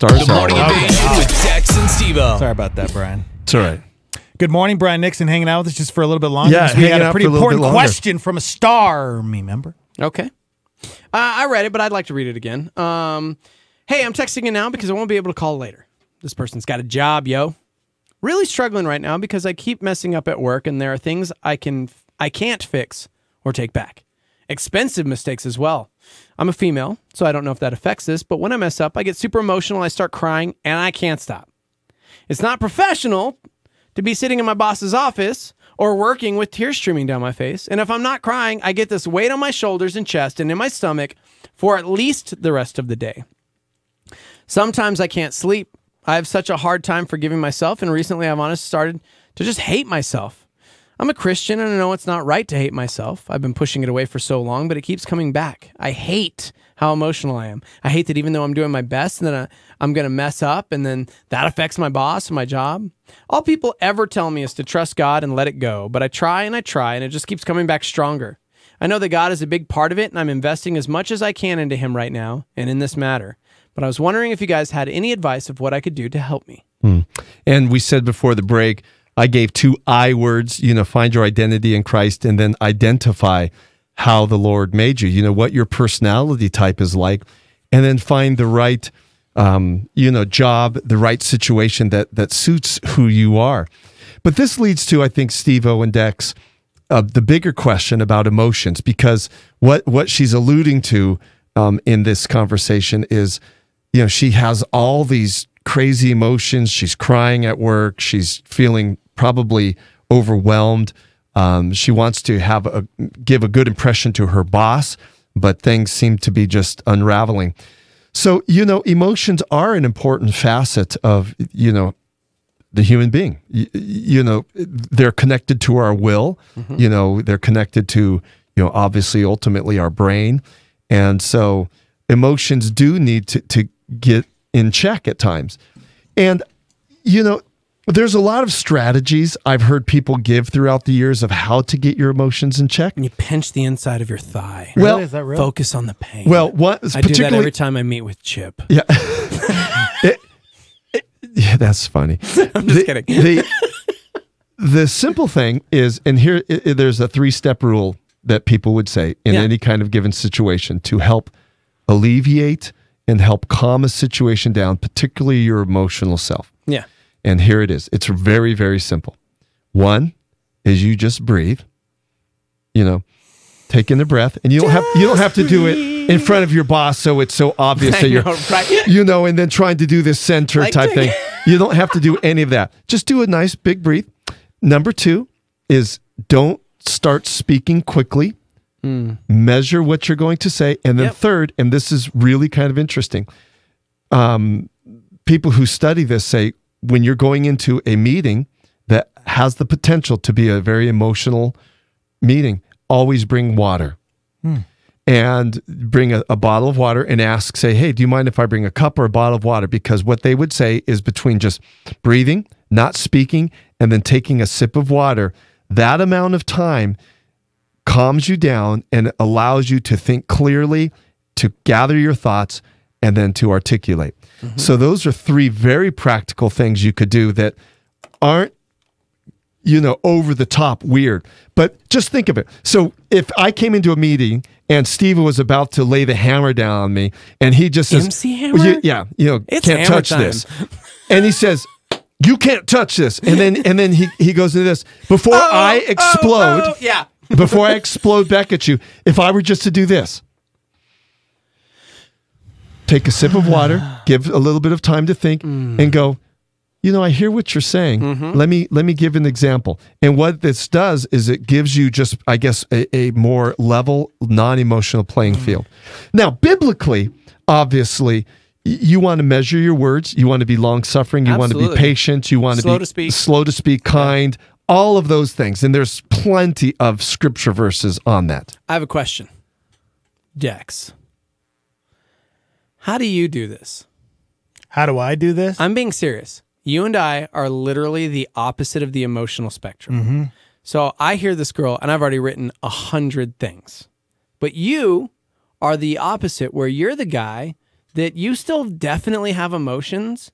Stars The out. Morning Okay. Invasion with Dex and Stevo. Sorry about that, Brian. It's all right. Good morning, Brian Nixon, hanging out with us just for a little bit longer. Yeah, because we hanging had a out pretty for a little important question from a star, me member. Okay. Uh, I read it, but I'd like to read it again. Um, hey, I'm texting you now because I won't be able to call later. This person's got a job, yo. Really struggling right now because I keep messing up at work, and there are things I can I can't fix or take back. Expensive mistakes as well. I'm a female, so I don't know if that affects this, but when I mess up, I get super emotional, I start crying, and I can't stop. It's not professional to be sitting in my boss's office or working with tears streaming down my face. And if I'm not crying, I get this weight on my shoulders and chest and in my stomach for at least the rest of the day. Sometimes I can't sleep. I have such a hard time forgiving myself, and recently I've honestly started to just hate myself. I'm a Christian and I know it's not right to hate myself. I've been pushing it away for so long, but it keeps coming back. I hate how emotional I am. I hate that even though I'm doing my best, then I, I'm going to mess up and then that affects my boss and my job. All people ever tell me is to trust God and let it go, but I try and I try and it just keeps coming back stronger. I know that God is a big part of it and I'm investing as much as I can into Him right now and in this matter. But I was wondering if you guys had any advice of what I could do to help me. Hmm. And we said before the break, I gave two I words, you know, find your identity in Christ and then identify how the Lord made you, you know, what your personality type is like, and then find the right, um, you know, job, the right situation that, that suits who you are. But this leads to, I think, Steve O and Dex, uh, the bigger question about emotions, because what, what she's alluding to um, in this conversation is, you know, she has all these crazy emotions. She's crying at work. She's feeling probably overwhelmed. Um, she wants to have a give a good impression to her boss, but things seem to be just unraveling. So you know, emotions are an important facet of you know the human being. You, you know, they're connected to our will. You know, they're connected to you know obviously ultimately our brain, and so emotions do need to to get in check at times. And you know, there's a lot of strategies I've heard people give throughout the years of how to get your emotions in check. And you pinch the inside of your thigh. Well, Really? is that real? Focus on the pain. Well, what I do that every time I meet with Chip. Yeah. It- it- yeah, that's funny. I'm just the, kidding. The, the simple thing is, and here i- i- there's a three step rule that people would say in Yeah. any kind of given situation to help alleviate and help calm a situation down, particularly your emotional self. Yeah. And here it is. It's very, very simple. One is you just breathe. You know, take in a breath, and you don't have you don't have to do it in front of your boss, so it's so obvious I that you're know, right? you know, and then trying to do this center Like, type thing. You don't have to do any of that. Just do a nice big breathe. Number two is don't start speaking quickly. Measure what you're going to say. And then Yep. third, and this is really kind of interesting. Um, people who study this say when you're going into a meeting that has the potential to be a very emotional meeting, always bring water hmm. and bring a, a bottle of water and ask, say, hey, do you mind if I bring a cup or a bottle of water? Because what they would say is between just breathing, not speaking, and then taking a sip of water, that amount of time calms you down and allows you to think clearly, to gather your thoughts, and then to articulate. Mm-hmm. So, those are three very practical things you could do that aren't you know, over the top weird. But just think of it. So if I came into a meeting and Steve was about to lay the hammer down on me, and he just says, MC hammer? "You- yeah, you know, It's can't touch time." this," and he says. You can't touch this, and then and then he, he goes into this. Before I explode, Oh, yeah. before I explode back at you, if I were just to do this, take a sip of water, give a little bit of time to think, mm. and go. You know, I hear what you're saying. Mm-hmm. Let me let me give an example. And what this does is it gives you just, I guess, a, a more level, non-emotional playing mm. field. Now, biblically, obviously, you want to measure your words. You want to be long suffering. You want to be patient. You want to Slow be to speak. slow to speak, kind. All of those things, and there's plenty of scripture verses on that. I have a question. Dex, how do you do this? How do I do this? I'm being serious. You and I are literally the opposite of the emotional spectrum. Mm-hmm. So I hear this girl, and I've already written a hundred things. But you are the opposite, where you're the guy that you still definitely have emotions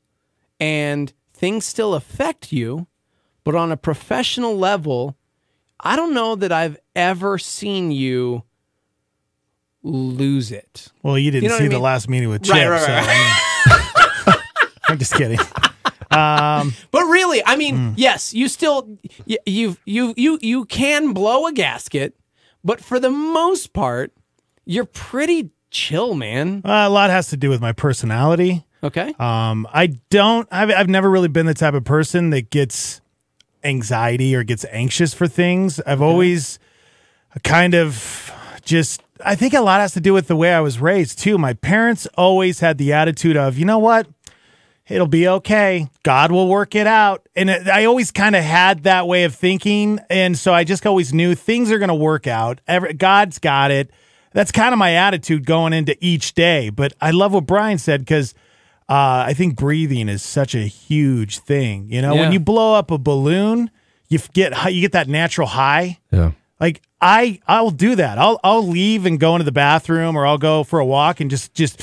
and things still affect you, but on a professional level, I don't know that I've ever seen you lose it. Well, you didn't You know what see I the mean? last meeting with Chip. Right, right, so, right. I mean, I'm just kidding. Um, But really, I mean, Hmm. yes, you still you you you you you can blow a gasket, but for the most part, you're pretty chill, man. a lot has to do with my personality. Okay. Um, I don't. I've, I've never really been the type of person that gets anxiety or gets anxious for things. I've always kind of just. I think a lot has to do with the way I was raised too. My parents always had the attitude of, you know what, it'll be okay. God will work it out. And it, I always kind of had that way of thinking, and so I just always knew things are going to work out. Every, God's got it. That's kind of my attitude going into each day. But I love what Brian said because uh, I think breathing is such a huge thing. You know, Yeah. when you blow up a balloon, you get you get that natural high. Yeah. Like I I'll do that. I'll I'll leave and go into the bathroom or I'll go for a walk and just just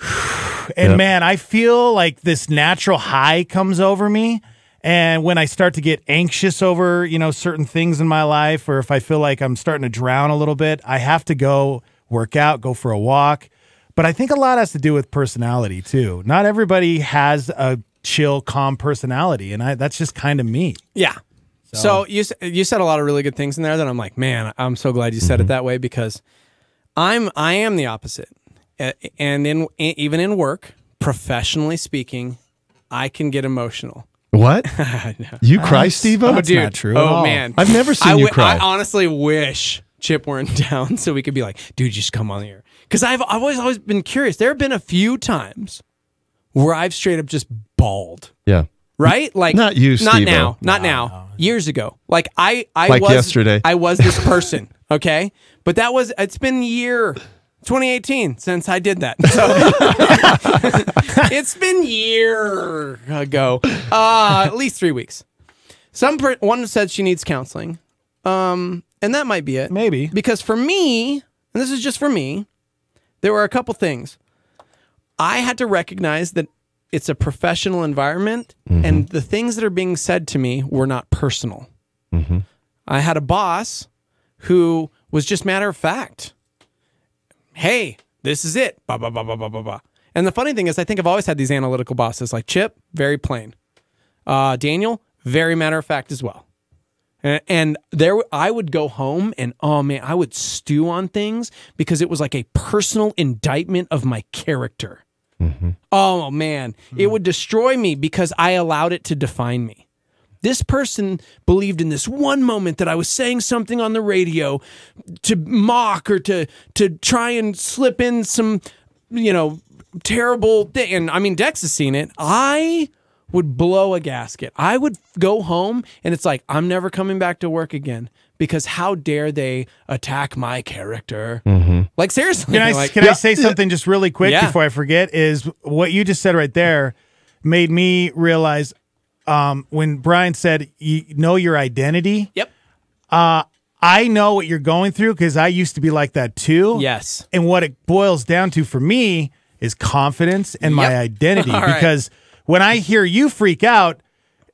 and Yep. man, I feel like this natural high comes over me. And when I start to get anxious over, you know, certain things in my life, or if I feel like I'm starting to drown a little bit, I have to go work out, go for a walk. But I think a lot has to do with personality too. Not everybody has a chill, calm personality, and I that's just kind of me. Yeah. So, you you said a lot of really good things in there that I'm like, man, I'm so glad you said it mm-hmm. that way because I'm I am the opposite, and in even in work, professionally speaking, I can get emotional. What? You cry, Steve? That's dude. not true Oh man, I've never seen I you cry. I honestly wish Chip weren't down so we could be like, dude, just come on here. Because I've I've always always been curious. There have been a few times where I've straight up just bawled. Yeah. Right? Like Not you, Not Steve-O. now. Not now. Years ago. Like I I Like was yesterday. I was this person. okay. But that was it's been year 2018 since I did that. So it's been year ago. Uh at least three weeks. Some per- one said she needs counseling. Um, and that might be it. Maybe. Because for me, and this is just for me, there were a couple things. I had to recognize that it's a professional environment and the things that are being said to me were not personal. I had a boss who was just matter of fact. Hey, this is it. Blah, blah, blah, blah, blah, blah, blah. And the funny thing is, I think I've always had these analytical bosses like Chip, very plain. Uh, Daniel, very matter of fact as well. And, and there, I would go home and oh man, I would stew on things because it was like a personal indictment of my character. Mm-hmm. Oh man, it would destroy me because I allowed it to define me. This person believed in this one moment that I was saying something on the radio to mock or to to try and slip in some, you know, terrible thing. And I mean, Dex has seen it. I would blow a gasket. I would go home and it's like, I'm never coming back to work again because how dare they attack my character? Like, seriously. Can I like, can I say something just really quick Yeah. before I forget? Is what you just said right there made me realize um, when Brian said you know your identity. Yep. I know what you're going through because I used to be like that too. Yes. And what it boils down to for me is confidence and my identity. All right. because when I hear you freak out,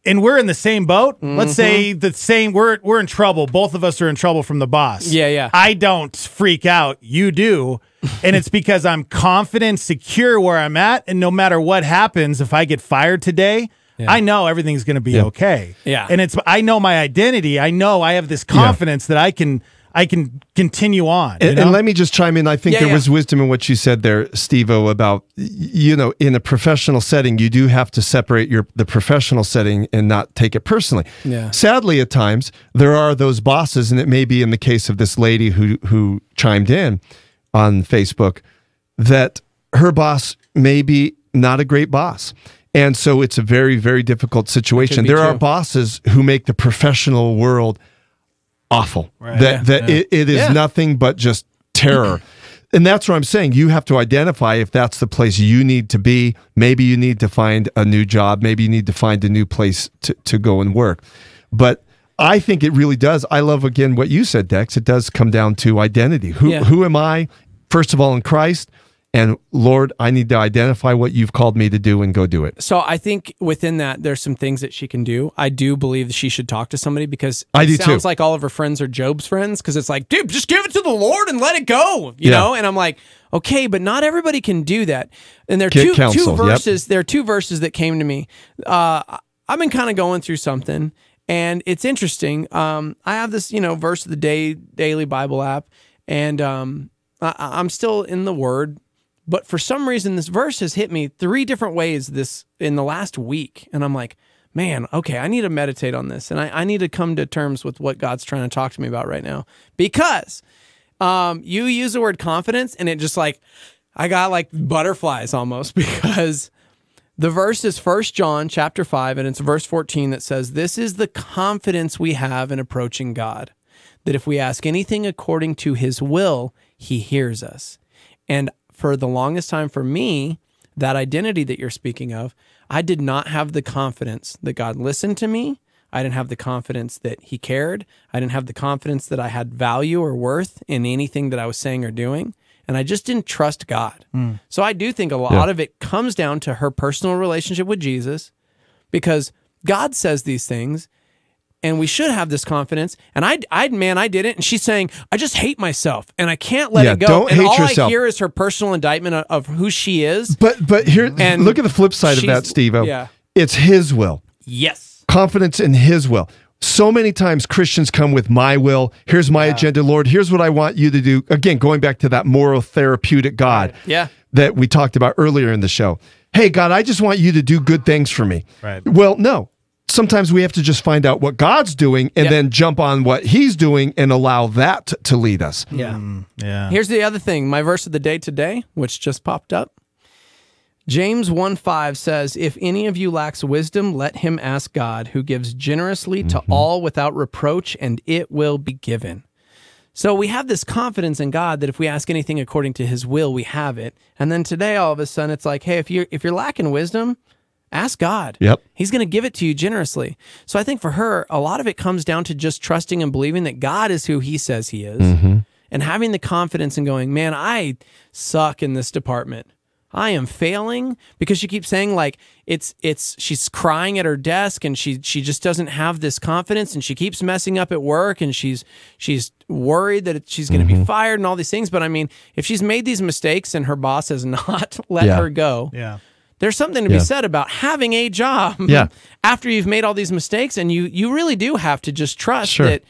and we're in the same boat. Let's say Mm-hmm. the same. We're we're in trouble. Both of us are in trouble from the boss. Yeah, yeah. I don't freak out. You do, and it's because I'm confident, secure where I'm at, and no matter what happens, if I get fired today. I know everything's going to be okay. Yeah. And it's I know my identity. I know I have this confidence that I can I can continue on. you And, know? and let me just chime in. I think Yeah, there yeah. was wisdom in what you said there, Steve-O, about you know, in a professional setting, you do have to separate your the professional setting and not take it personally. Yeah. Sadly, at times there are those bosses, and it may be in the case of this lady who who chimed in on Facebook that her boss may be not a great boss. And so it's a very, very difficult situation. be There are bosses who make the professional world awful. That Yeah, that It, it is Yeah. nothing but just terror. and that's what I'm saying. You have to identify if that's the place you need to be. Maybe you need to find a new job. Maybe you need to find a new place to, to go and work. But I think it really does. I love again what you said, Dex. It does come down to identity. Who Yeah. who am I? First of all, in Christ, and Lord, I need to identify what you've called me to do and go do it. So I think within that, there's some things that she can do. I do believe that she should talk to somebody because I it do sounds too. like all of her friends are Job's friends because it's like, dude, just give it to the Lord and let it go, you Yeah. know. And I'm like, okay, but not everybody can do that. And there are Get two counsel, two yep. verses. There are two verses that came to me. Uh, I've been kind of going through something, and it's interesting. Um, I have this, you know, verse of the day daily Bible app, and um, I, I'm still in the Word, but for some reason, this verse has hit me three different ways this in the last week, and I'm like, man, okay, I need to meditate on this, and I, I need to come to terms with what God's trying to talk to me about right now, because um, you use the word confidence, and it just like I got like butterflies almost because the verse is First John chapter 5 and it's verse 14 that says this is the confidence we have in approaching God that if we ask anything according to his will he hears us. And for the longest time for me that identity that you're speaking of I did not have the confidence that God listened to me. I didn't have the confidence that he cared. I didn't have the confidence that I had value or worth in anything that I was saying or doing and I just didn't trust God. Hmm. So I do think a lot of it comes down to her personal relationship with Jesus because God says these things and we should have this confidence. And I, I, man, I didn't. And she's saying, I just hate myself and I can't let Yeah, it go. don't and hate all yourself. I hear is her personal indictment of, of who she is. But but here, And look at the flip side of that, Steve. yeah. It's His will, Yes. confidence in His will. So many times Christians come with my will. Here's my agenda, Lord. Here's what I want you to do. Again, going back to that moral therapeutic God Yeah. that we talked about earlier in the show. Hey, God, I just want you to do good things for me. Right. Well, no. Sometimes we have to just find out what God's doing and Yeah. then jump on what He's doing and allow that to, to lead us. Yeah. Mm, yeah. Here's the other thing. My verse of the day today, which just popped up. James 1 5 says, If any of you lacks wisdom, let him ask God, who gives generously to mm-hmm. all without reproach, and it will be given. So we have this confidence in God that if we ask anything according to his will, we have it. And then today all of a sudden it's like, hey, if you're if you're lacking wisdom, ask God. Yep. He's going to give it to you generously. So I think for her, a lot of it comes down to just trusting and believing that God is who he says he is mm-hmm. and having the confidence and going, man, I suck in this department. I am failing because she keeps saying like it's it's she's crying at her desk and she she just doesn't have this confidence and she keeps messing up at work and she's she's worried that she's going to be mm-hmm. fired and all these things but I mean if she's made these mistakes and her boss has not let Yeah. her go Yeah. There's something to Yeah. be said about having a job Yeah. after you've made all these mistakes and you you really do have to just trust Sure. that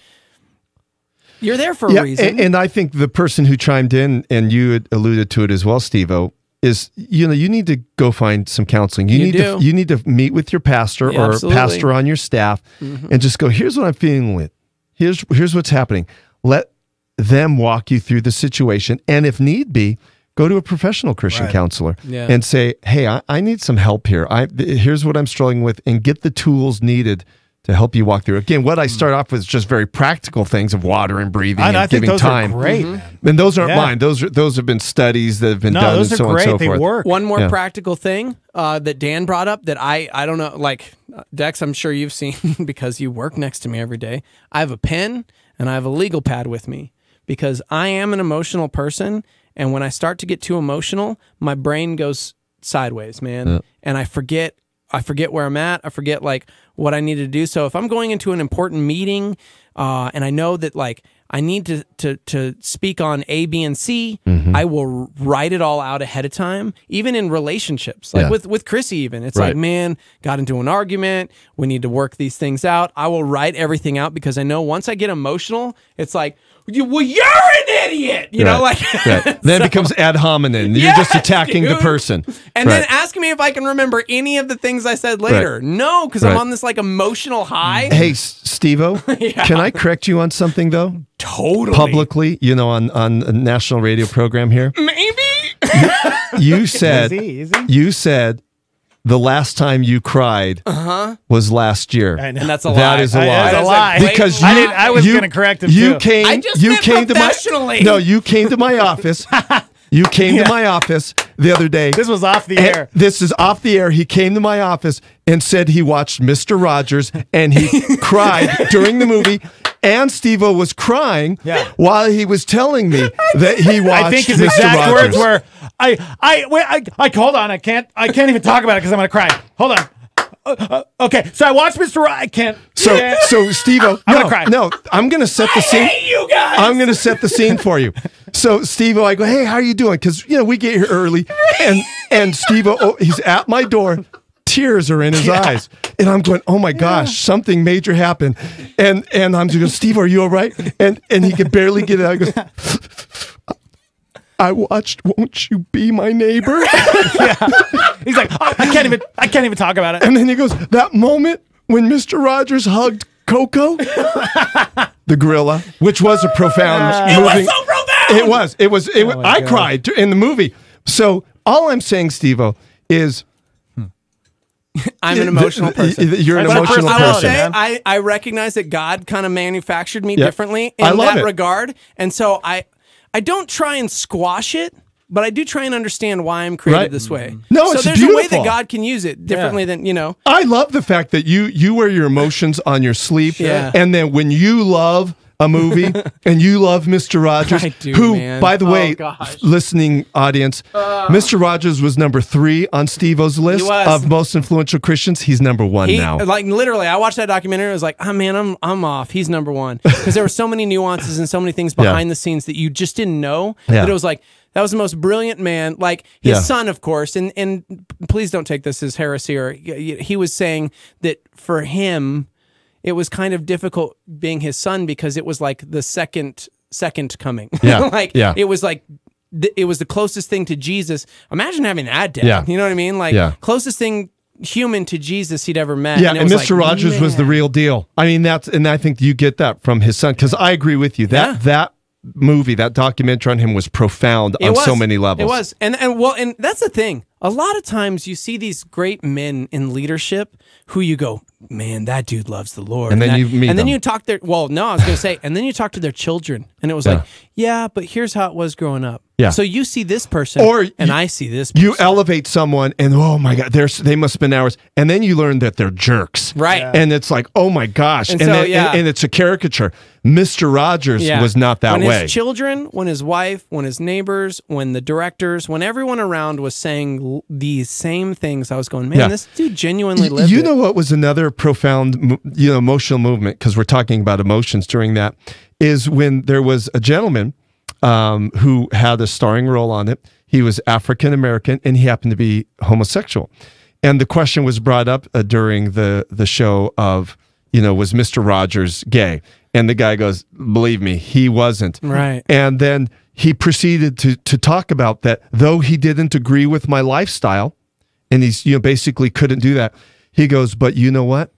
you're there for a reason a- And, I think the person who chimed in, and you had alluded to it as well, Steve-O, is you know you need to go find some counseling. You, You need do. to you need to meet with your pastor Yeah, or absolutely. Mm-hmm. pastor on your staff, and just go. Here's what I'm feeling with. Here's here's what's happening. Let them walk you through the situation, and if need be, go to a professional Christian Right. counselor Yeah. and say, "Hey, I, I need some help here. I th- here's what I'm struggling with," and get the tools needed. To help you walk through. Again, what I start off with is just very practical things of water and breathing I, and I think giving those time. are great. Mm-hmm. And those aren't Yeah. mine. Those are those have been studies that have been No, done those and are so on great. and so they forth. work. One more Yeah. practical thing uh, that Dan brought up that I I don't know like uh, Dex I'm sure you've seen because you work next to me every day. I have a pen and I have a legal pad with me because I am an emotional person and when I start to get too emotional, my brain goes sideways, man, and I forget I forget where I'm at. I forget like what I need to do. So if I'm going into an important meeting uh, and I know that like I need to to to speak on A, B, and C, I will write it all out ahead of time. Even in relationships, like Yeah. with with Chrissy, even it's Right. like, man, got into an argument. We need to work these things out. I will write everything out because I know once I get emotional, it's like, you, well, you're an idiot. You know, like Right. Then it becomes ad hominem. You're just Yes, attacking the person. And then asking me if I can remember any of the things I said later. No, because I'm on this like emotional high. Hey, Steve-O, can I correct you on something though? Totally. Publicly, you know, on on a national radio program here. Maybe. You said Easy, easy. you said the last time you cried uh-huh. was last year. I know. And that's a lie. is a I- lie. that's a lie. Because I didn't. I was going to correct him you too. came I just you meant came to my no you came to my office you came to my office the other day This was off the air. this is off the air he came to my office and said he watched mr rogers and he cried during the movie and Steve-O was crying Yeah. while he was telling me that he watched I think his Mr. exact Rogers. words were, "I, I, wait, I, I, hold on, I can't, I can't even talk about it because I'm gonna cry. Hold on. Uh, uh, okay, so I watched Mr. Ro- I can't. So, Yeah. so Steve, I'm no, gonna cry. no, I'm gonna set the scene. you guys. I'm going to set the scene for you. So Steve, I go, hey, how are you doing? Because you know we get here early, and and Steve, oh, he's at my door. Tears are in his eyes, and I'm going, oh my gosh, something major happened, and and I'm just going, Steve, are you all right? And and he could barely get it out. He goes, I watched. Won't you be my neighbor? He's like, "Oh, I can't even, I can't even talk about it. And then he goes, that moment when Mr. Rogers hugged Koko, the gorilla, which was a profound It was so profound. It was. It was. It oh was I cried in the movie. So all I'm saying, Steve-O, is I'm an emotional person. th- You're an That's my emotional I will person. say man. I, I recognize that God kind of manufactured me Yeah. differently in I love that it. regard, and so I I don't try and squash it, but I do try and understand why I'm created Right. this way. No, so it's there's a way beautiful. that God can use it differently than you know. I love the fact that you you wear your emotions on your sleeve, Yeah. and then when you love a movie and you love Mr. Rogers, I do, who, man. by the Oh, way, gosh. listening audience, ah. Mr. Rogers was number three on Steve-O's list of most influential Christians. He's number one He, now. like literally, I watched that documentary. I was like, "Oh man, I'm I'm off. He's number one." Because there were so many nuances and so many things Yeah. behind the scenes that you just didn't know. Yeah. That it was like that was the most brilliant man. Like his Yeah. son, of course. And and please don't take this as heresy. Or he was saying that for him, it was kind of difficult being his son because it was like the second second coming. Yeah. like Yeah. it was like. th- It was the closest thing to Jesus. Imagine having that dad. Yeah. You know what I mean? Like Yeah. closest thing human to Jesus he'd ever met. Yeah, it and, Mr. like, Rogers was the real deal. I mean, that's and I think you get that from his son because I agree with you that Yeah. that movie, that documentary on him was profound It on was. so many levels. It was, and and well, and that's the thing. A lot of times you see these great men in leadership who you go, man, that dude loves the Lord. And then that- you meet and then you talk their. Well, no, I was gonna say, and then you talk to their children, and it was Yeah. like, yeah, but here's how it was growing up. Yeah. So you see this person, Or and you- I see this. Person. You elevate someone, and oh my god, there's they must spend hours, and then you learn that they're jerks, Right. Yeah. And it's like, oh my gosh, And and, so, then, yeah. and, and it's a caricature. Mister Rogers Yeah. was not that when way. his children, when his wife, when his neighbors, when the directors, when everyone around was saying l- these same things, I was going, man, Yeah. this dude genuinely lived you it. know what was another profound you know emotional movement because we're talking about emotions during that is when there was a gentleman um, who had a starring role on it he was african american and he happened to be homosexual and the question was brought up uh, during the the show of you know was mr rogers gay and the guy goes believe me he wasn't Right. and then he proceeded to to talk about that though he didn't agree with my lifestyle and he's you know basically couldn't do that he goes but you know what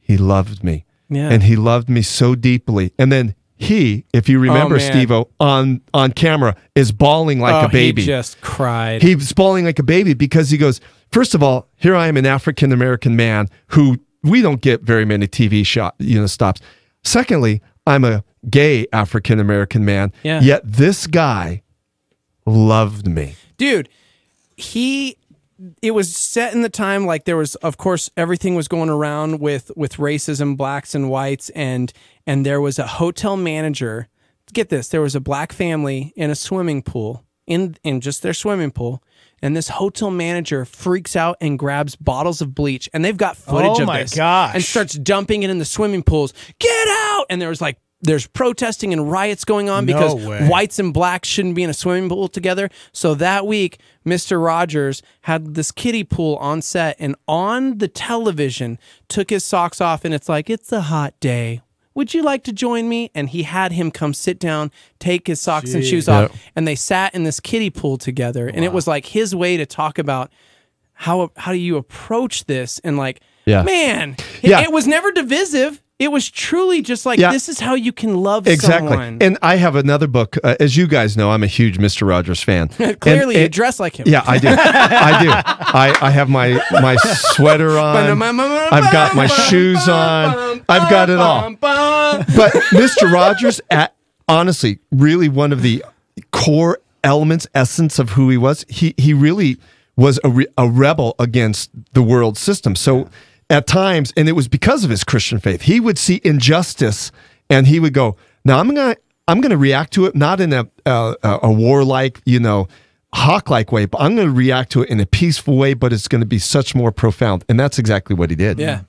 he loved me Yeah. and he loved me so deeply and then he if you remember Oh, man. steve on on camera is bawling like Oh, a baby He just cried. he's bawling like a baby because he goes first of all here i am an african american man who we don't get very many tv shot you know stops secondly i'm a gay african american man Yeah. yet this guy loved me dude he it was set in the time like there was of course everything was going around with with racism blacks and whites and and there was a hotel manager get this there was a black family in a swimming pool in in just their swimming pool and this hotel manager freaks out and grabs bottles of bleach and they've got footage Oh of my this gosh. and starts dumping it in the swimming pools get out and there was like there's protesting and riots going on No because way. whites and blacks shouldn't be in a swimming pool together. So that week, Mr. Rogers had this kiddie pool on set and on the television took his socks off and it's like, it's a hot day. Would you like to join me? And he had him come sit down, take his socks and shoes off, Yeah. and they sat in this kiddie pool together. And it was like his way to talk about how how do you approach this and like Yeah. man it, Yeah. it was never divisive it was truly just like Yeah. this is how you can love Exactly. someone And I have another book. Uh, as you guys know, I'm a huge Mr. Rogers fan. clearly And- you dress like him Yeah, I do. I do. I, I have my my sweater on. I've got my shoes on. I've got it all. But Mr. Rogers, at, honestly, really one of the core elements, essence of who he was. He he really was a, re, a rebel against the world system. So at times, and it was because of his Christian faith, he would see injustice and he would go, "Now I'm gonna I'm gonna react to it not in a a, a warlike, you know." Hawk like way, but I'm going to react to it in a peaceful way, but it's going to be such more profound. And that's exactly what he did. Yeah.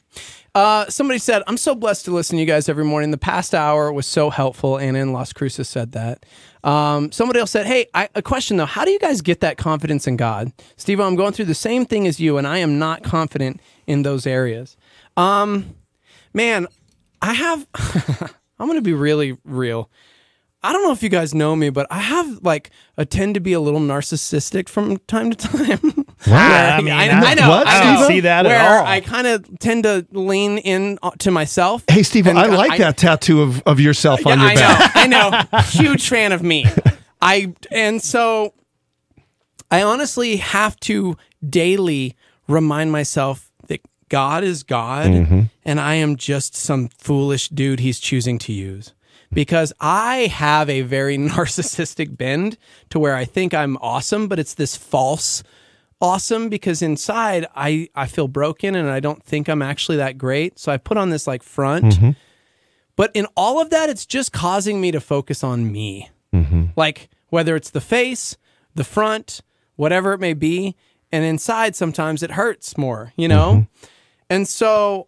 Uh, somebody said, I'm so blessed to listen to you guys every morning. The past hour was so helpful. Anna in Las Cruces said that. Um, somebody else said, Hey, I, a question though. How do you guys get that confidence in God? Steve, I'm going through the same thing as you, and I am not confident in those areas. Um, man, I have, I'm going to be really real. I don't know if you guys know me, but I have like a tend to be a little narcissistic from time to time. Wow. I mean, I, I- I know. What, I I don't see that at all. I kind of tend to lean in uh, to myself. Hey, Steve, And I like that tattoo of, of yourself on your I back. know. I know. Huge fan of me. I and so I honestly have to daily remind myself that God is God Mm-hmm. and I am just some foolish dude he's choosing to use. Because I have a very narcissistic bend to where I think I'm awesome, but it's this false awesome because inside I, I feel broken and I don't think I'm actually that great. So I put on this like front. Mm-hmm. But in all of that, it's just causing me to focus on me. Mm-hmm. Like whether it's the face, the front, whatever it may be. And inside, sometimes it hurts more, you know? Mm-hmm. And so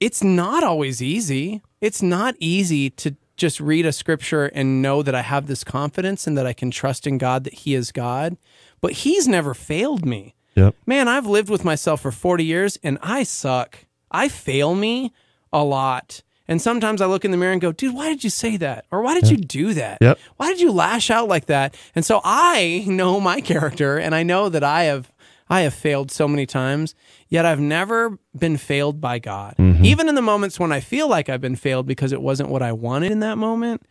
it's not always easy. It's not easy to just read a scripture and know that I have this confidence and that I can trust in God that He is God. But He's never failed me. Yep. Man, I've lived with myself for 40 years and I suck. I fail me a lot. And sometimes I look in the mirror and go, dude, why did you say that? Or why did you do that? Yep. Why did you lash out like that? And so I know my character and I know that I have I have failed so many times, yet I've never been failed by God. Even in the moments when I feel like I've been failed because it wasn't what I wanted in that moment,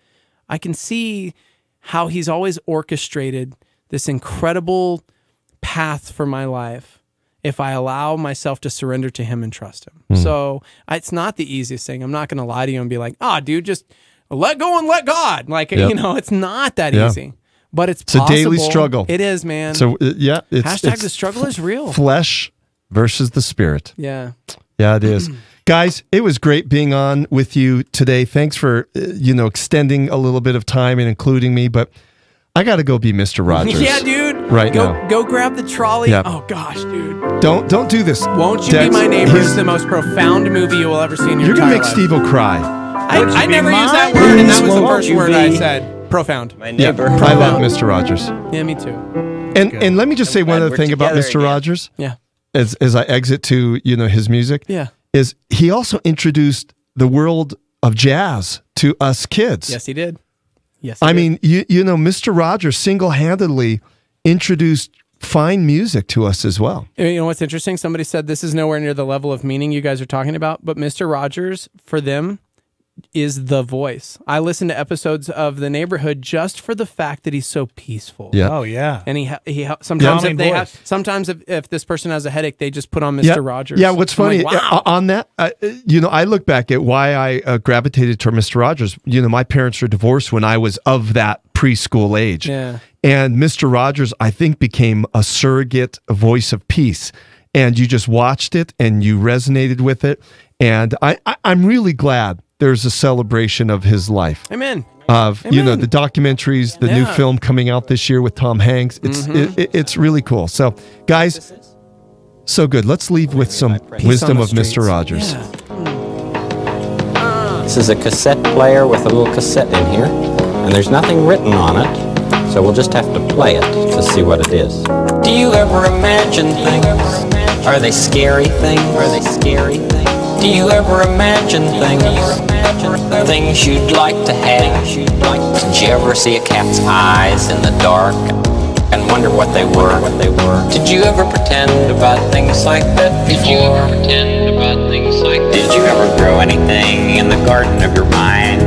I can see how he's always orchestrated this incredible path for my life if I allow myself to surrender to him and trust him. Hmm. So it's not the easiest thing. I'm not going to lie to you and be like, ah, dude, just let go and let God. Like, Yep. you know, it's not that Yeah. easy, but it's, It's a daily struggle. It is, man. So, uh, yeah. It's, Hashtag it's the struggle is real. flesh versus the spirit. yeah. Yeah, it is. Guys, it was great being on with you today. Thanks for, uh, you know, extending a little bit of time and including me, but I got to go be Mr. Rogers. Yeah, dude. Right go, now. Go grab the trolley. Yeah. Oh, gosh, dude. Don't don't do this. Won't you Dex, be my neighbor? he's- is the most profound movie you will ever see in your life. You're going to entire make life. Steve cry. I, I never used that word, and that was the Won't first you word I be said. Profound. My Yeah, neighbor. I love Mr. Rogers. Yeah, me too. And and let me just say one other thing about Mr. again. Rogers Yeah. as as I exit to, you know, his music. Yeah. Is he also introduced the world of jazz to us kids. Yes, he did. Yes. he I did. mean, you you know, Mr. Rogers single-handedly introduced fine music to us as well. You know what's interesting? Somebody said this is nowhere near the level of meaning you guys are talking about, but Mr. Rogers, for them, is the voice. I listen to episodes of The Neighborhood just for the fact that he's so peaceful. Yeah. Oh yeah. And he ha- he ha- sometimes Calming if they have sometimes if, if this person has a headache, they just put on Mr. yeah. Rogers. Yeah, what's I'm funny like, wow. uh, on that, uh, you know, I look back at why I uh, gravitated toward Mr. Rogers. You know, my parents were divorced when I was of that preschool age. Yeah. And Mr. Rogers, I think, became a surrogate voice of peace. And you just watched it and you resonated with it. And I, I, I'm really glad there's a celebration of his life. Amen. Of you know the documentaries, the new Yeah. Mm-hmm. film coming out this year with Tom Hanks. It's it, it- it's really cool. So, guys, so good. Let's leave with some wisdom of Mr. Rogers. Yeah. This is a cassette player with a little cassette in here, and there's nothing written on it, so we'll just have to play it to see what it is. Do you ever imagine things? Are they scary things? Are they scary things? Do you ever imagine things? Things you'd like to have? Did you ever see a cat's eyes in the dark and wonder what they were? What they were? Did you ever pretend about things like that? Did you ever pretend about things like that? Did you ever grow anything in the garden of your mind?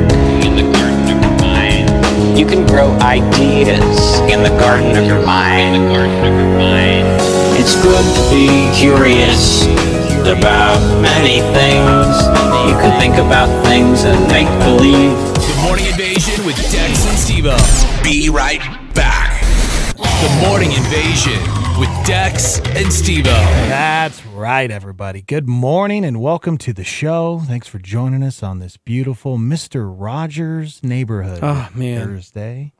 In the garden of your mind. You can grow ideas in the garden of your mind. In the garden of your mind. It's good to be curious about many things. You can think about things and make believe. The Morning Invasion with Dex and Stevo. Be right back. The The Morning Invasion with Dex and Stevo. That's right, everybody. Good morning and welcome to the show. Thanks for joining us on this beautiful Mr. Rogers neighborhood Oh, man. Thursday.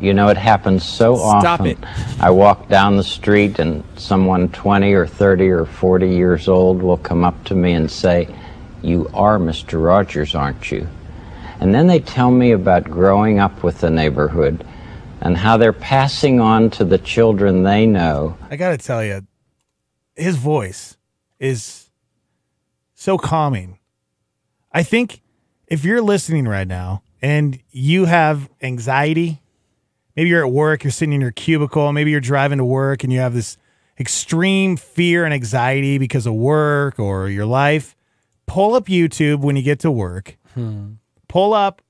You know, it happens so Stop often. it. I walk down the street and someone 20 or 30 or 40 years old will come up to me and say, You are Mr. Rogers, aren't you? And then they tell me about growing up with the neighborhood and how they're passing on to the children they know I got to tell you, his voice is so calming. I think if you're listening right now and you have anxiety, maybe you're at work, you're sitting in your cubicle, maybe you're driving to work and you have this extreme fear and anxiety because of work or your life, pull up YouTube when you get to work. Pull up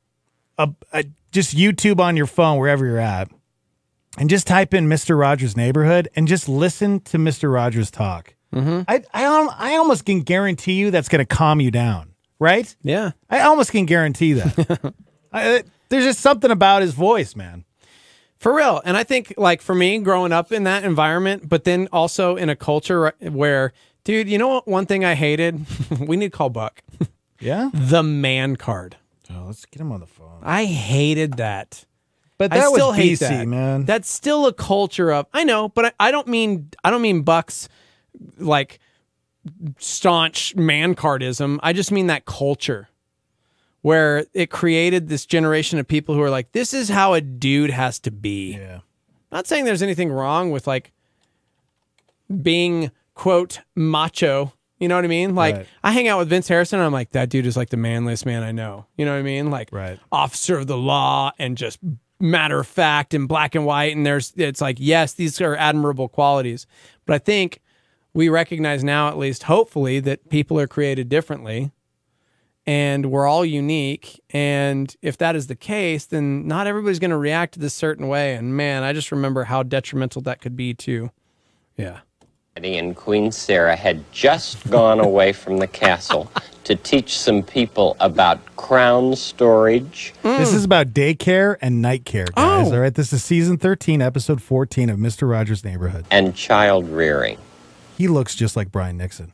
a, a just YouTube on your phone wherever you're at and just type in Mr. Rogers neighborhood and just listen to Mr. Rogers talk. Mm-hmm. I, I, I almost can guarantee you that's going to calm you down, right? Yeah. I almost can guarantee that. I, there's just something about his voice, man. For real. And I think, like, for me, growing up in that environment, but then also in a culture where, dude, you know what? One thing I hated? we need to call Buck. Yeah. The man card. Oh, let's get him on the phone. I hated that. But I that still was hate BC, that. man. That's still a culture of I know, but I, I don't mean I don't mean Buck's like staunch man cardism. I just mean that culture where it created this generation of people who are like, this is how a dude has to be. yeah. Not saying there's anything wrong with like being quote macho. You know what I mean? Like Right. I hang out with Vince Harrison and I'm like, that dude is like the manliest man I know. You know what I mean? Like Right. officer of the law and just matter of fact and black and white. And there's it's like, yes, these are admirable qualities. But I think we recognize now, at least hopefully, that people are created differently and we're all unique. And if that is the case, then not everybody's going to react this certain way. And man, I just remember how detrimental that could be to, yeah. And Queen Sarah had just gone away from the castle to teach some people about crown storage. This mm. is about daycare and night care, guys. Oh. All right. This is season 13, episode 14 of Mr. Rogers' Neighborhood. and child rearing. He looks just like Brian Nixon.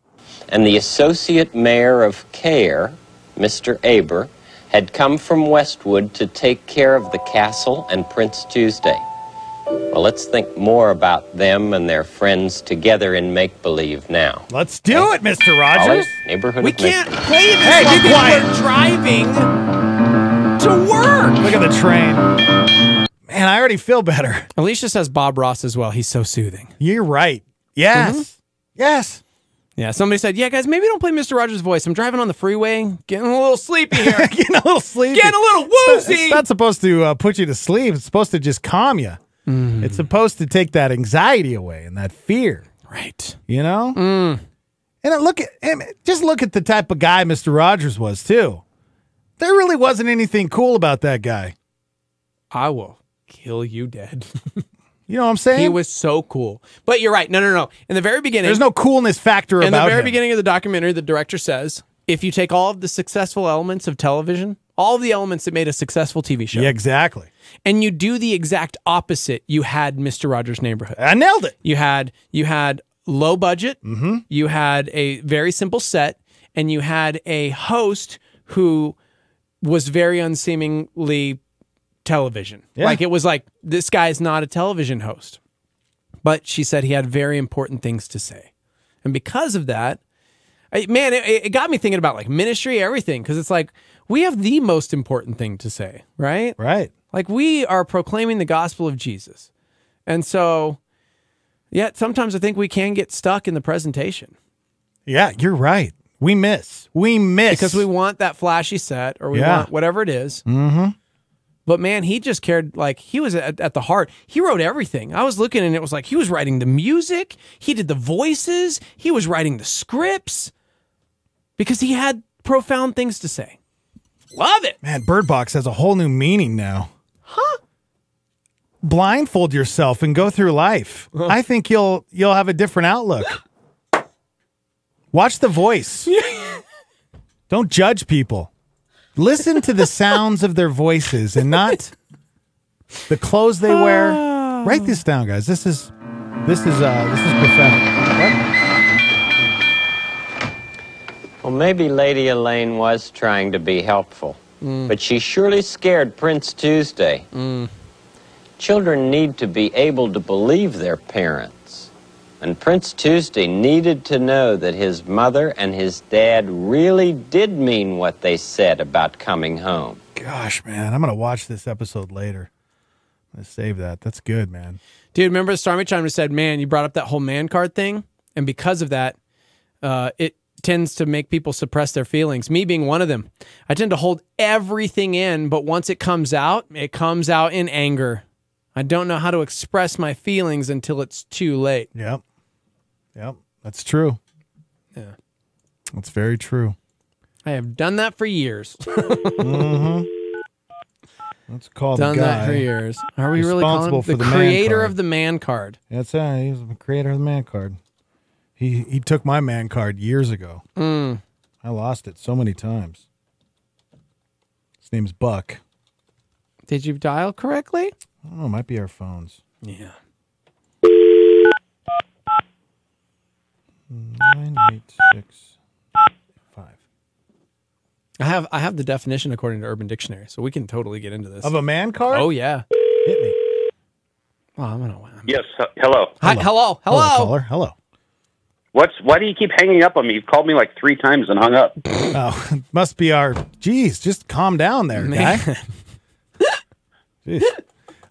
And the associate mayor of Care, Mr. Aber, had come from Westwood to take care of the castle and Prince Tuesday. Well, let's think more about them and their friends together in make believe now. Let's do it, Mr. Rogers. right, neighborhood We of make- can't play this Hey, while be people quiet. are driving to work. Look at the train. Man, I already feel better. Alicia says Bob Ross as well. He's so soothing. You're right. Yes. Mm-hmm. Yes. Yeah, somebody said, yeah, guys, maybe don't play Mr. Rogers' voice. I'm driving on the freeway, getting a little sleepy here. Getting a little sleepy. Getting a little woozy. It's not supposed to uh, put you to sleep. It's supposed to just calm you. Mm. It's supposed to take that anxiety away and that fear. right. You know. Mm. And look at him. Just look at the type of guy Mr. Rogers was too. There really wasn't anything cool about that guy. I will kill you dead. You know what I'm saying? he was so cool. But you're right. No, no, no. In the very beginning, There's no coolness factor about it. in the very him. beginning of the documentary, the director says, if you take all of the successful elements of television, all of the elements that made a successful TV show, Yeah, exactly. and you do the exact opposite, you had Mr. Rogers' Neighborhood. I nailed it. You had you had low budget. Mm-hmm. You had a very simple set, and you had a host who was very unseemingly television. Yeah. Like it was like this guy is not a television host, but she said he had very important things to say, and because of that, I, man, it, it got me thinking about like ministry, everything, because it's like we have the most important thing to say, right? Right. Like we are proclaiming the gospel of Jesus. And so, yet sometimes I think we can get stuck in the presentation Yeah, you're right. We miss. We miss because we want that flashy set or we Yeah. want whatever it is. Mm-hmm. But man, he just cared. Like he was at, at the heart. He wrote everything. I was looking and it was like he was writing the music. He did the voices. He was writing the scripts because he had profound things to say. Love it. Man, Bird Box has a whole new meaning now. Huh? Blindfold yourself and go through life. I think you'll you'll have a different outlook. Watch the voice. Don't judge people. Listen to the sounds of their voices and not the clothes they wear. Ah. Write this down, guys. This is this is uh this is prophetic. What? Well, maybe Lady Elaine was trying to be helpful, mm. but she surely scared Prince Tuesday. Mm. Children need to be able to believe their parents. And Prince Tuesday needed to know that his mother and his dad really did mean what they said about coming home. Gosh, man, I'm gonna watch this episode later. Let's save that. That's good, man. Dude, remember Stormy Chimer said, "Man, you brought up that whole man card thing, and because of that, uh, it tends to make people suppress their feelings. Me being one of them, I tend to hold everything in, but once it comes out, it comes out in anger. I don't know how to express my feelings until it's too late. Yep. Yep. That's true. Yeah. That's very true. I have done that for years. Let's call done the guy. that for years. Are we really calling for the, the creator of the man card? That's uh, he's the creator of the man card. He he took my man card years ago. Mm. I lost it so many times. His name's Buck. Did you dial correctly? I don't know. It might be our phones. Yeah. Nine eight six five I have I have the definition according to Urban Dictionary, so we can totally get into this. of a man card. oh yeah. hit me. Well, I'm gonna. I'm- Yes. h- hello. Hi, hello, hello. Hello, caller. Hello. What's? Why do you keep hanging up on me? You've called me like three times and hung up. Oh, must be our. Geez, just calm down there, Man. guy. Jeez.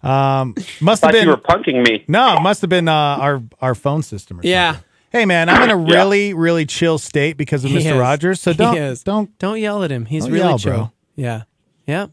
Um, must have Thought you been were punking me. no. It must have been uh, our our phone system. Or Yeah. something. Hey man, I'm in a Yeah. really really chill state because of He Mr. is. Rogers. So He don't is. don't Don't yell at him. He's Don't really yell, chill. bro. Yeah. Yeah.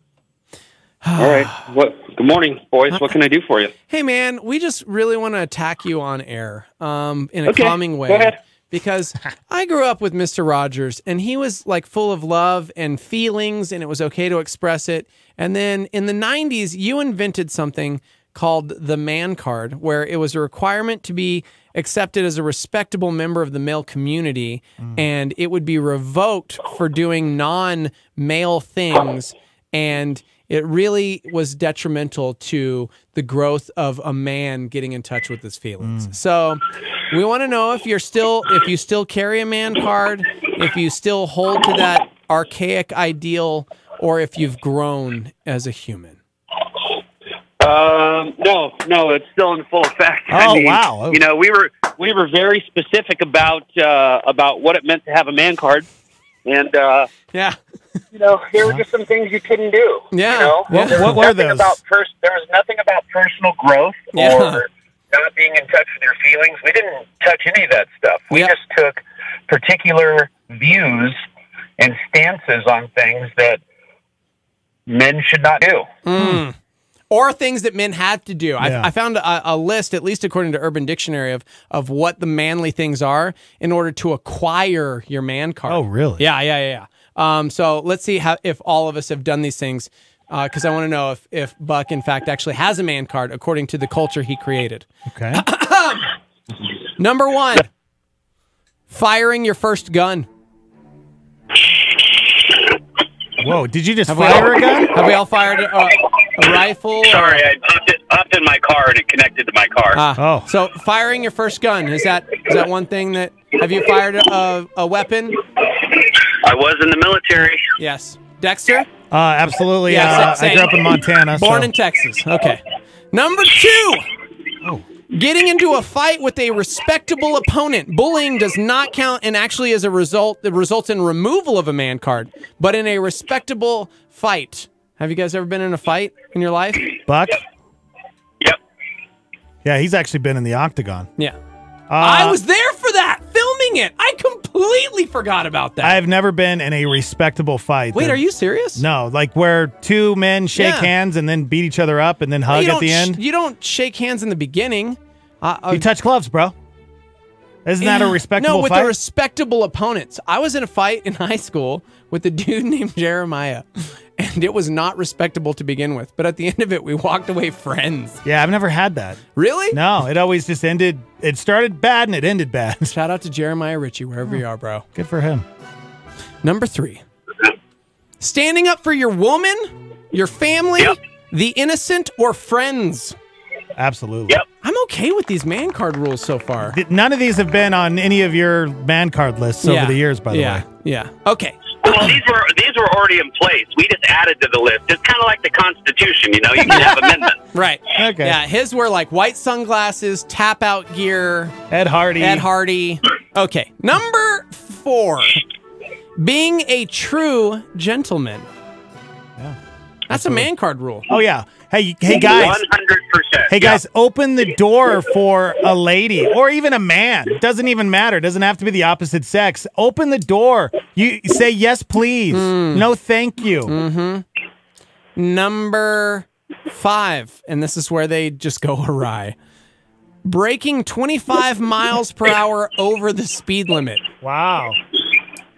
All right. What? Good morning, boys. What can I do for you? Hey man, we just really want to attack you on air, um, in a Okay, calming way. go ahead. Because I grew up with Mr. Rogers and he was like full of love and feelings and it was okay to express it. And then in the 90s, you invented something called the man card, where it was a requirement to be accepted as a respectable member of the male community mm. and it would be revoked for doing non male things. And it really was detrimental to the growth of a man getting in touch with his feelings. Mm. So we want to know if you're still if you still carry a man card, if you still hold to that archaic ideal, or if you've grown as a human. Um, no, no, it's still in full effect. I Oh, mean, wow. You know, we were we were very specific about uh, about what it meant to have a man card, and uh, Yeah. you know, there were just some things you couldn't do. Yeah. You know, What- what were those? About pers- there was nothing about personal growth Yeah. or not being in touch with your feelings. We didn't touch any of that stuff. We Yeah. just took particular views and stances on things that men should not do. Or things that men had to do. Yeah. I, I found a, a list, at least according to Urban Dictionary, of of what the manly things are in order to acquire your man card. Oh, really? Yeah, yeah, yeah. yeah. Um, so let's see how if all of us have done these things, because I want to know if if Buck in fact actually has a man card according to the culture he created. okay. Number one, firing your first gun. Whoa! Did you just Have fire all- a gun? Have we all fired a, a, a rifle? or- Sorry, I popped it up in my car and it connected to my car. Ah, Oh. so firing your first gun is that is that one thing that have you fired a, a weapon? I was in the military. Yes, Dexter. Uh, absolutely. Yeah, uh, sa- I grew up in Montana. Born so. in Texas. Okay. Number two. Getting into a fight with a respectable opponent. Bullying does not count and actually as a result it results in removal of a man card, but in a respectable fight. Have you guys ever been in a fight in your life? Buck. Yep. Yeah, he's actually been in the octagon. Yeah. Uh, I was there for that, filming it. I completely forgot about that. I've never been in a respectable fight. Wait, that- are you serious? No, like where two men shake Yeah. hands and then beat each other up and then hug you at don't the sh- end. you don't shake hands in the beginning. Uh, uh, you touch gloves, bro. Isn't that a respectable no, with fight? the respectable opponents. I was in a fight in high school with a dude named Jeremiah, and it was not respectable to begin with. But at the end of it, we walked away friends. yeah, I've never had that. Really? No, it always just ended. It started bad and it ended bad. Shout out to Jeremiah Ritchie, wherever you are, bro. Good for him. Number three, standing up for your woman, your family, Yep. the innocent, or friends. Absolutely. Yep. I'm okay with these man card rules so far. None of these have been on any of your man card lists over the years, by the yeah, way. Yeah. Okay. Well, these were these were already in place. We just added to the list. It's kind of like the Constitution, you know. You can have amendments. Right. Okay. Yeah, his were like white sunglasses, tap out gear, Ed Hardy. Ed Hardy. Okay. Number four. Being a true gentleman. Yeah. That's a man card rule. Oh yeah. Hey, hey guys. One hundred percent. Hey guys, open the door for a lady or even a man. Doesn't even matter. Doesn't have to be the opposite sex. Open the door. You say yes, please. Hmm. No, thank you. Mm-hmm. Number five, and this is where they just go awry. Breaking 25 miles per hour over the speed limit. Wow.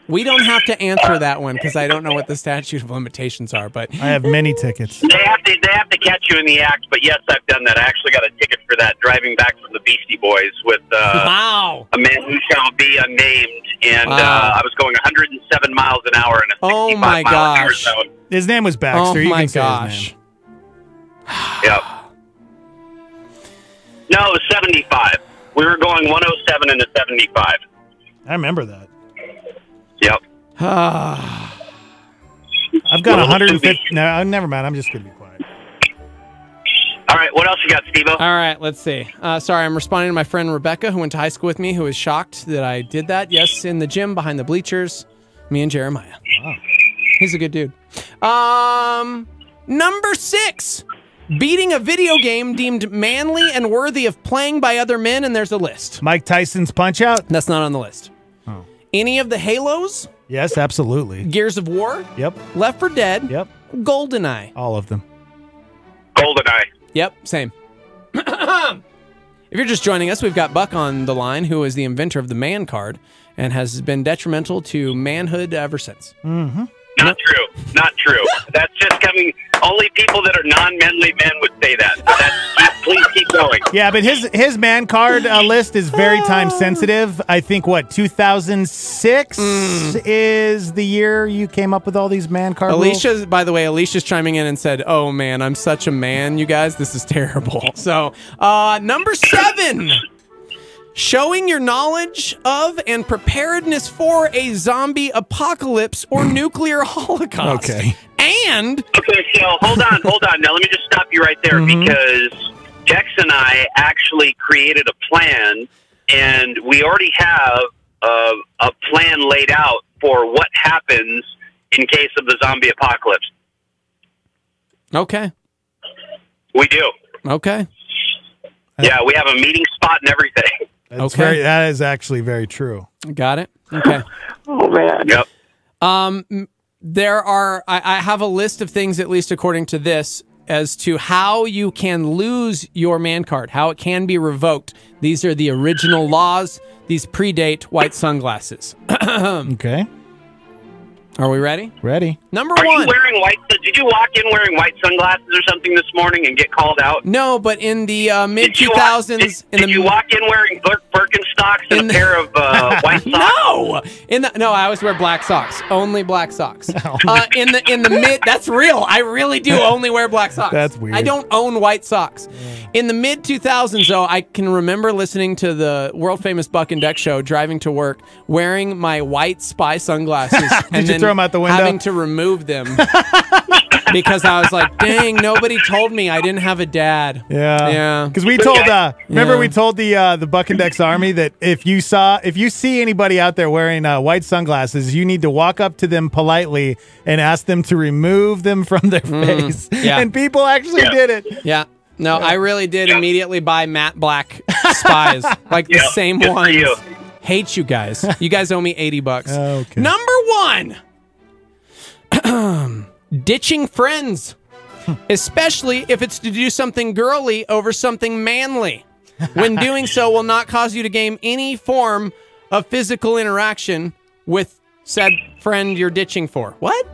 We don't have to answer that one because I don't know what the statute of limitations are, but I have many tickets. They have to they have to catch you in the act. But yes, I've done that. I actually got a ticket for that driving back from the Beastie Boys with uh, wow. a man who shall be unnamed, and Wow. uh, I was going 107 miles an hour in a 65 Oh my mile an hour gosh. zone. His name was Baxter. Oh you my can gosh. name. Yep. No, it was 75. We were going 107 into 75. I remember that. Yep. Ah. I've got Well, 150. No, never mind. I'm just gonna be quiet. All right. What else you got, Steve? All right, let's see. Uh, sorry, I'm responding to my friend Rebecca, who went to high school with me, who was shocked that I did that. Yes, in the gym behind the bleachers, me and Jeremiah. Wow. He's a good dude. Um, number six, beating a video game deemed manly and worthy of playing by other men, and there's a list. Mike Tyson's Punch Out. That's not on the list. Any of the Halos, Yes, absolutely. Gears of War, Yep. Left for Dead, Yep. GoldenEye. All of them. GoldenEye. Yep, same. if you're just joining us, we've got Buck on the line, who is the inventor of the man card and has been detrimental to manhood ever since. Mm-hmm. Not true. Not true. That's just coming. Only people that are non-manly men would say that. So that's, keep, please keep going. Yeah, but his his man card uh, list is very time sensitive. I think what 2006 is the year you came up with all these man card rules? Alicia, by the way, Alicia's chiming in and said, "Oh man, I'm such a man, you guys. This is terrible." So, uh, number seven, showing your knowledge of and preparedness for a zombie apocalypse or nuclear holocaust. Okay. And Okay, so hold on, hold on. Now let me just stop you right there because Dex and I actually created a plan, and we already have a, a plan laid out for what happens in case of the zombie apocalypse. okay, We do. okay, Yeah, we have a meeting spot and everything. That's Okay. very, that is actually very true. got it. Okay. Oh man. Yep. Um, there are. I, I have a list of things, at least according to this, as to how you can lose your man card, how it can be revoked. These are the original laws. These predate white sunglasses. Okay, Are we ready? ready? Number Are you wearing white? Did you walk in wearing white sunglasses or something this morning and get called out? no, but in the uh, mid Did two you, walk, thousands, did, in did the you walk in wearing Bir- Birkenstocks and In a the- pair of uh, in the no, I always wear black socks. Only black socks. Uh, in the in the mid, that's real. I really do only wear black socks. That's weird. I don't own white socks. In the mid 2000s, though, I can remember listening to the world famous Buck and Dex show, driving to work, wearing my white spy sunglasses, and you throw 'em out the window? having to remove them because I was like, "Dang, nobody told me I didn't have a dad." Yeah, Yeah. Because we told, uh, remember Yeah. we told the uh, the Buck and Dex Army that if you saw, if you see anybody out there wearing uh, white sunglasses, you need to walk up to them politely and ask them to remove them from their face. Mm. yeah. and people actually Yeah. did it. Yeah. No, I really did immediately buy matte black spies, like the same good for ones. you. Hate you guys. You guys owe me 80 bucks. Okay. Number one ditching friends, especially if it's to do something girly over something manly. When doing so will not cause you to gain any form of physical interaction with said friend you're ditching for. What?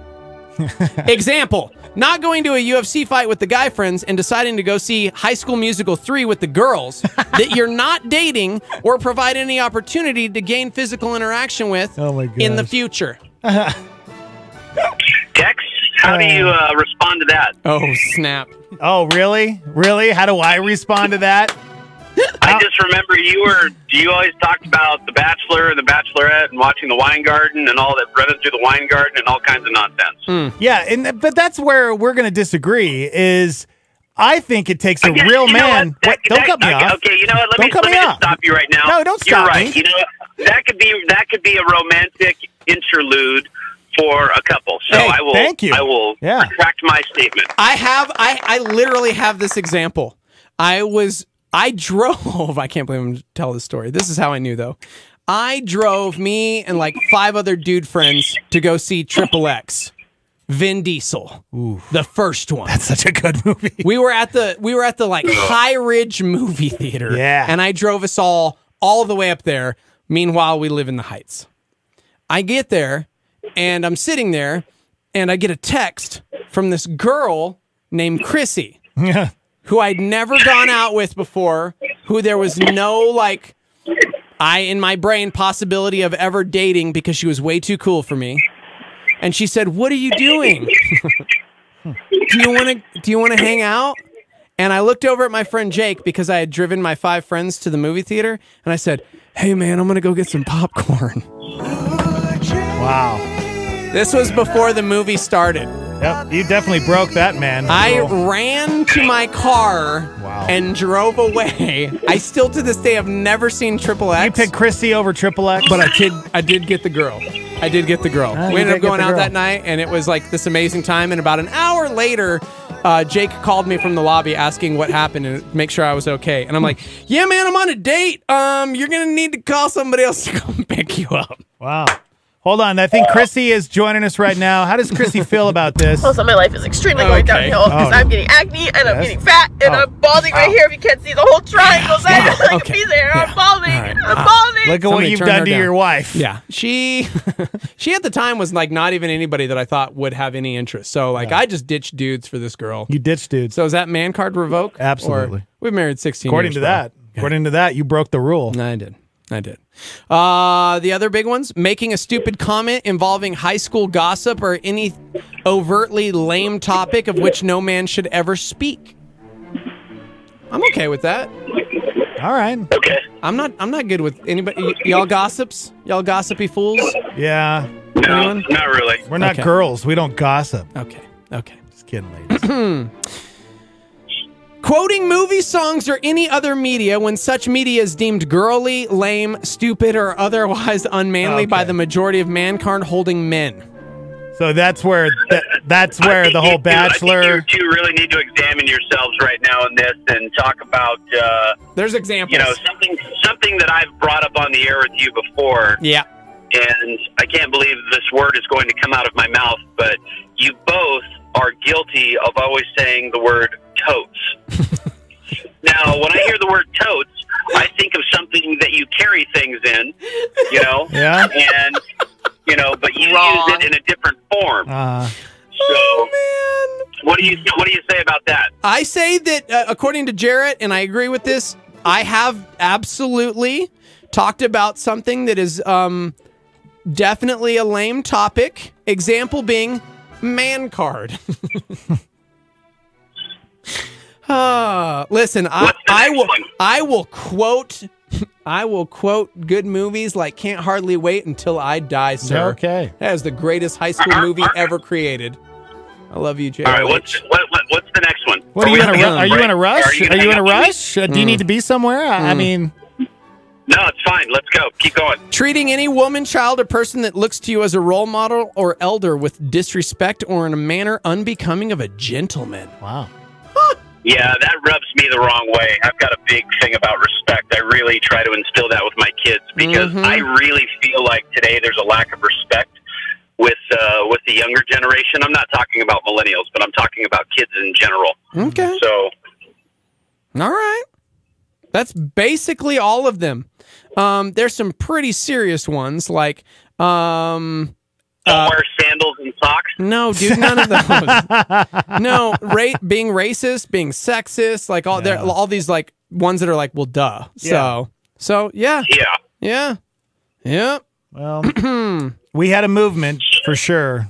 Example, not going to a UFC fight with the guy friends and deciding to go see High School Musical 3 with the girls that you're not dating or provide any opportunity to gain physical interaction with Oh my in the future. Dex, how do you uh, respond respond to that? Oh snap! Oh, really? Really? How do I respond to that? I just remember you were Do you always talked about the Bachelor and the Bachelorette and watching the Wine Garden and all that running through the Wine Garden and all kinds of nonsense. Yeah, and but that's where we're going to disagree. Is I think it takes a Yeah, real man. what? That- What, don't that- cut me okay, off. Okay, you know what? Let Don't me, cut let me me off. just stop you right now. No, don't You're stop right. me. You know what? that could be that could be a romantic interlude for a couple. So Hey, I will. thank you. I will Yeah. retract my statement. I have I I literally have this example. I was I drove. I can't believe I'm gonna tell this story. This is how I knew though. I drove me and like five other dude friends to go see Triple X, Vin Diesel, the first one. That's such a good movie. we were at the we were at the like High Ridge movie theater. Yeah. And I drove us all all the way up there. Meanwhile, we live in the Heights. I get there and I'm sitting there and I get a text from this girl named Chrissy Yeah. who I'd never gone out with before, who there was no like I in my brain possibility of ever dating because she was way too cool for me. And she said, "What are you doing? do you want to do you want to hang out?" And I looked over at my friend Jake because I had driven my five friends to the movie theater, and I said, "Hey man, I'm going to go get some popcorn." Wow. This was before the movie started. Yep. You definitely broke that man. I Cool. ran to my car Wow. and drove away. I still to this day have never seen Triple X. You picked Chrissy over Triple X. but I did I did get the girl. I did get the girl. Ah, you we ended did up get going the out girl. that night and it was like this amazing time and about an hour later uh, Jake called me from the lobby asking what happened and make sure I was okay. And I'm like, "Yeah, man, I'm on a date. Um, you're going to need to call somebody else to come pick you up." Wow. Hold on. I think Chrissy is joining us right now. How does Chrissy feel about this? Also, my life is extremely going Okay. downhill because Oh. I'm getting acne and I'm getting fat and Oh. I'm balding right Oh. here. If you can't see the whole triangle there, like Okay. a piece of hair, Yeah. I'm balding. All right. I'm Uh, balding. Look at what you've done to down. your wife. Yeah, she she at the time was like not even anybody that I thought would have any interest. So like I just ditched dudes for this girl. You ditched dudes. So is that man card revoke? Absolutely. Or- we've married 16 According years, to bro. that, according to that, you broke the rule. No, I did. I did. Uh, the other big ones making a stupid comment involving high school gossip or any overtly lame topic of which no man should ever speak. I'm okay with that. All right. Okay. I'm not. I'm not good with anybody. y- y'all gossips. Y'all gossipy fools. Yeah. No, Anyone? not really. We're not Okay. girls. We don't gossip. Okay. Okay. Just kidding, ladies. Quoting movie songs or any other media when such media is deemed girly, lame, stupid, or otherwise unmanly by the majority of mankind holding men. so that's where that, that's where the you whole two- I think bachelor. you really need to examine yourselves right now in this and talk about, uh, There's examples. you know, something something that I've brought up on the air with you before. yeah. and I can't believe this word is going to come out of my mouth, but you both are guilty of always saying the word totes. now, when I hear the word totes, I think of something that you carry things in, you know, Yeah. and you know, but you Wrong. use it in a different form. Uh, So, what do you what do you say about that? I say that uh, according to Jarrett, and I agree with this, I have absolutely talked about something that is um, definitely a lame topic. Example being man card. Uh, listen, I, I will? I will quote I will quote good movies like Can't Hardly Wait Until I Die, sir. Okay. That is the greatest high school movie ever created. I love you, Jay. All right, what's what, what what's the next one? what are you in a gonna ru- are you in a rush? Are you, Are you in a out with me? rush? Uh, Do you need to be somewhere? I, I mean, No, it's fine. Let's go. Keep going. Treating any woman, child, or person that looks to you as a role model or elder with disrespect or in a manner unbecoming of a gentleman. wow. Yeah, that rubs me the wrong way. I've got a big thing about respect. I really try to instill that with my kids because Mhm. I really feel like today there's a lack of respect with uh, with the younger generation. I'm not talking about millennials, but I'm talking about kids in general. Okay. So All right. That's basically all of them. Um, there's some pretty serious ones like um, don't Uh, wear sandals and socks. no, dude, none of those. no, ra- being racist, being sexist, like all there, all these like ones that are like, well, duh. So, so yeah, Yeah. yeah, yeah. Well, we had a movement for sure.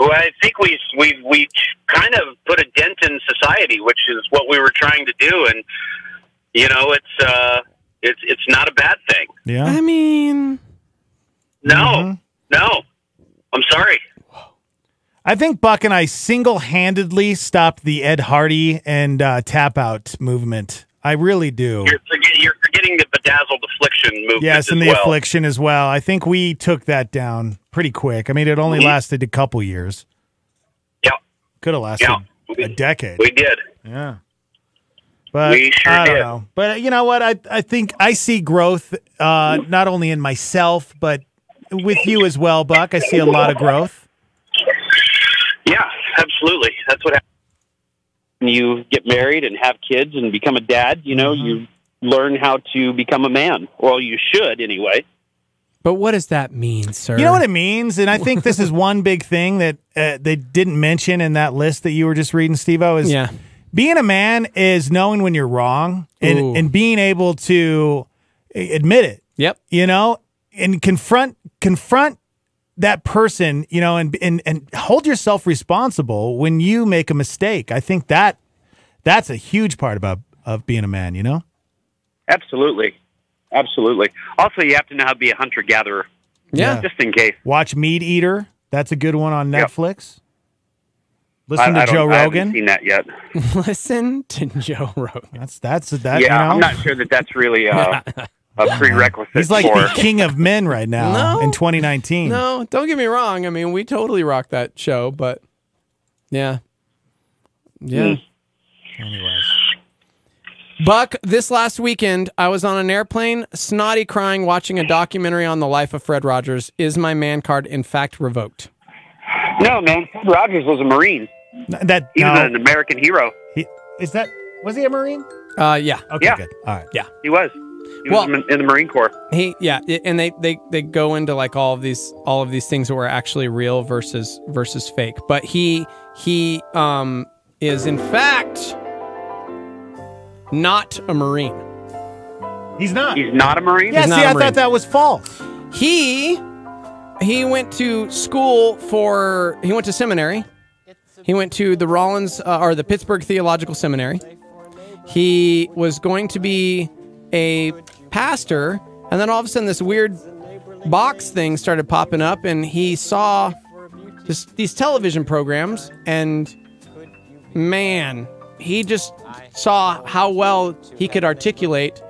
Well, I think we we we kind of put a dent in society, which is what we were trying to do, and you know, it's uh, it's it's not a bad thing. Yeah. I mean, No, Mm-hmm. no, I'm sorry. I think Buck and I single handedly stopped the Ed Hardy and uh, tap out movement. I really do. You're forget, you're forgetting the bedazzled affliction movement. Yes, and as the well. affliction as well. I think we took that down pretty quick. I mean, it only Mhm. lasted a couple years. Yeah, Could have lasted Yeah. a decade. we did. Yeah. But We sure I don't did. know. But you know what? I I think I see growth uh, not only in myself but with you as well, Buck. I see a lot of growth. Yeah, absolutely. That's what happens. When you get married and have kids and become a dad, you know, you learn how to become a man. Well, you should anyway. but what does that mean, sir? You know what it means, and I think this is one big thing that uh, they didn't mention in that list that you were just reading, Steve-O, is Yeah. Being a man is knowing when you're wrong Ooh. and, and being able to admit it. Yep. you know, and confront confront that person, you know, and and and hold yourself responsible when you make a mistake. I think that that's a huge part about of being a man, you know? Absolutely. Absolutely. Also, you have to know how to be a hunter gatherer, Yeah. just in case. Watch Meat Eater. That's a good one on Yep. Netflix. Listen I, I to don't- Joe I haven't Rogan. seen that yet. Listen to Joe Rogan. That's that's that. yeah, you know? I'm not sure that that's really uh, a prerequisite He's like for. the king of men right now No. in 2019. No, don't get me wrong. I mean, we totally rocked that show, but yeah. Yeah. Anyways. Buck, this last weekend, I was on an airplane, snotty crying, watching a documentary on the life of Fred Rogers. Is my man card, in fact, revoked? No, man. Fred Rogers was a Marine. That He no, was an American hero. he, is that was he a Marine? Uh, yeah. Okay, Yeah. good. All right. Yeah, he was. He Well- was in the Marine Corps. He, yeah, and they, they, they go into like all of these, all of these things that were actually real versus, versus fake. But he, he, um, is in fact not a Marine. He's not. He's not a Marine. yeah, he's see, I Marine. thought that was false. He he went to school for he went to seminary. He went to the Rollins uh, or the Pittsburgh Theological Seminary. He was going to be a pastor, and then all of a sudden this weird box thing started popping up, and he saw this, these television programs, and man, he just saw how well he could articulate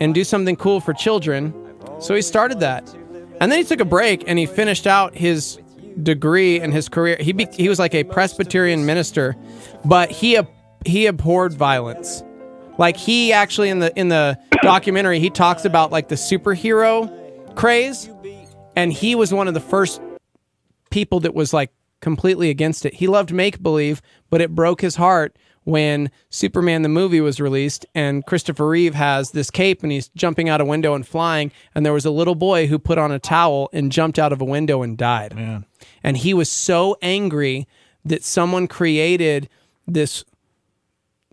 and do something cool for children. So he started that. And then he took a break and he finished out his degree in his career. He be, he was like a Presbyterian minister, but he he abhorred violence. Like he actually in the in the documentary he talks about like the superhero craze and he was one of the first people that was like completely against it. He loved make believe, but it broke his heart when Superman the movie was released and Christopher Reeve has this cape and he's jumping out a window and flying and there was a little boy who put on a towel and jumped out of a window and died. And he was so angry that someone created this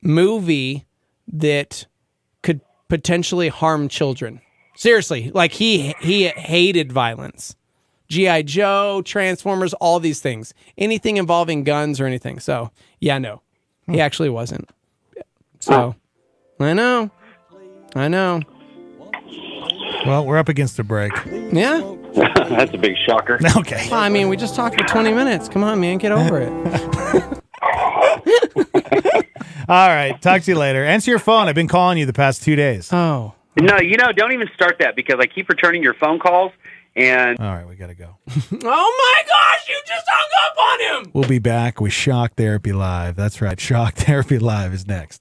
movie that could potentially harm children. Seriously, like he he hated violence. GI Joe, Transformers, all these things. Anything involving guns or anything. So, yeah, no. He hmm. actually wasn't. So, I know. I know. Well, we're up against a break. Yeah. That's a big shocker. Okay. Well, I mean, we just talked for 20 minutes. Come on, man, get over it. All right. Talk to you later. Answer your phone. I've been calling you the past two days. Oh. No, you know, don't even start that because I keep returning your phone calls and All right, we got to go. Oh my gosh, you just hung up on him. We'll be back with Shock Therapy Live. That's right. Shock Therapy Live is next.